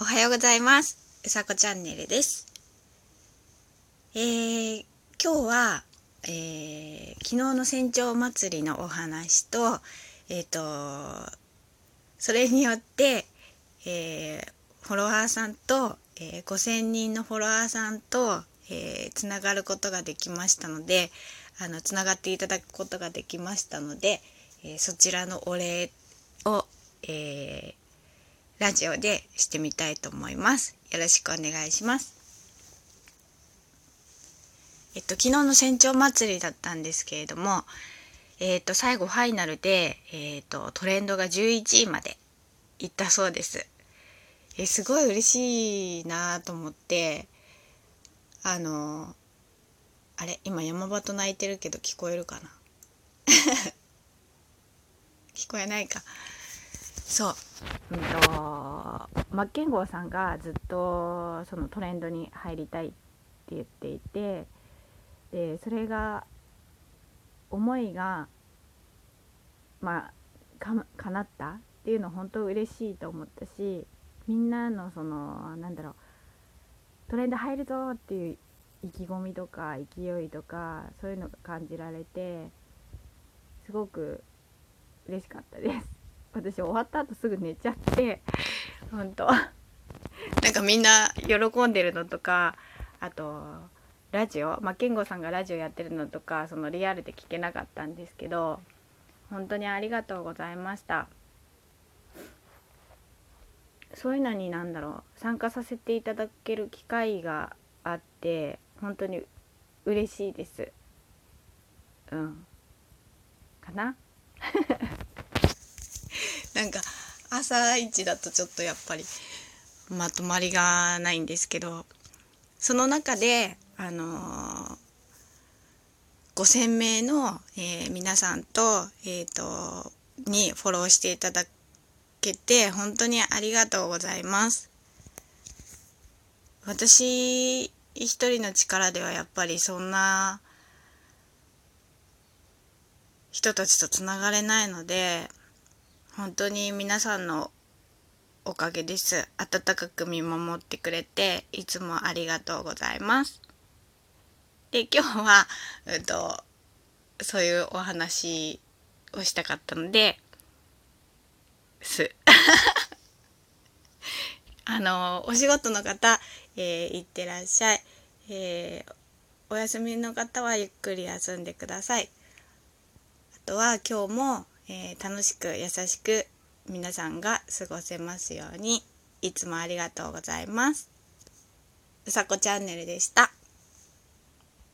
おはようございます。うさこチャンネルです。えー、今日は、えー、昨日の船長祭りのお話と、えっ、と、それによって、え、フォロワーさんと、え、5000人のフォロワーさんと、えー、つながることができましたので、あの、つながっていただくことができましたので、えそちらのお礼を、えーラジオでしてみたいと思います。よろしくお願いします。えっと、昨日の船長祭りだったんですけれども、えっと、最後ファイナルで、えっと、トレンドが11位まで行ったそうです。え、すごい嬉しいなと思って、あの、あれ、今山場と泣いてるけど聞こえるかな？聞こえないか。そう、うんと、マッケンゴーさんがずっとそのトレンドに入りたいって言っていてでそれが思いがまあか叶ったっていうの本当嬉しいと思ったしみんなのそのなんだろうトレンド入るぞっていう意気込みとか勢いとかそういうのが感じられてすごく嬉しかったです。私終わった後すぐ寝ちゃって本当なんかみんな喜んでるのとかあとラジオまあ健吾さんがラジオやってるのとかそのリアルで聞けなかったんですけど本当にありがとうございました。そういうのになんだろう参加させていただける機会があって本当に嬉しいです。うん。かな？なんか朝一だとちょっとやっぱりまとまりがないんですけどその中であのー、5,000名の、えー皆さんと,、えー、とにフォローしていただけて本当にありがとうございます。私一人の力ではやっぱりそんな人たちとつながれないので本当に皆さんのおかげです。温かく見守ってくれて、いつもありがとうございます。で、今日は、うんと、そういうお話をしたかったので、す。あの、お仕事の方、えー、いってらっしゃい。えーお休みの方はゆっくり休んでください。あとは今日も、えー楽しく優しく皆さんが過ごせますようにいつもありがとうございます。うさこチャンネルでした。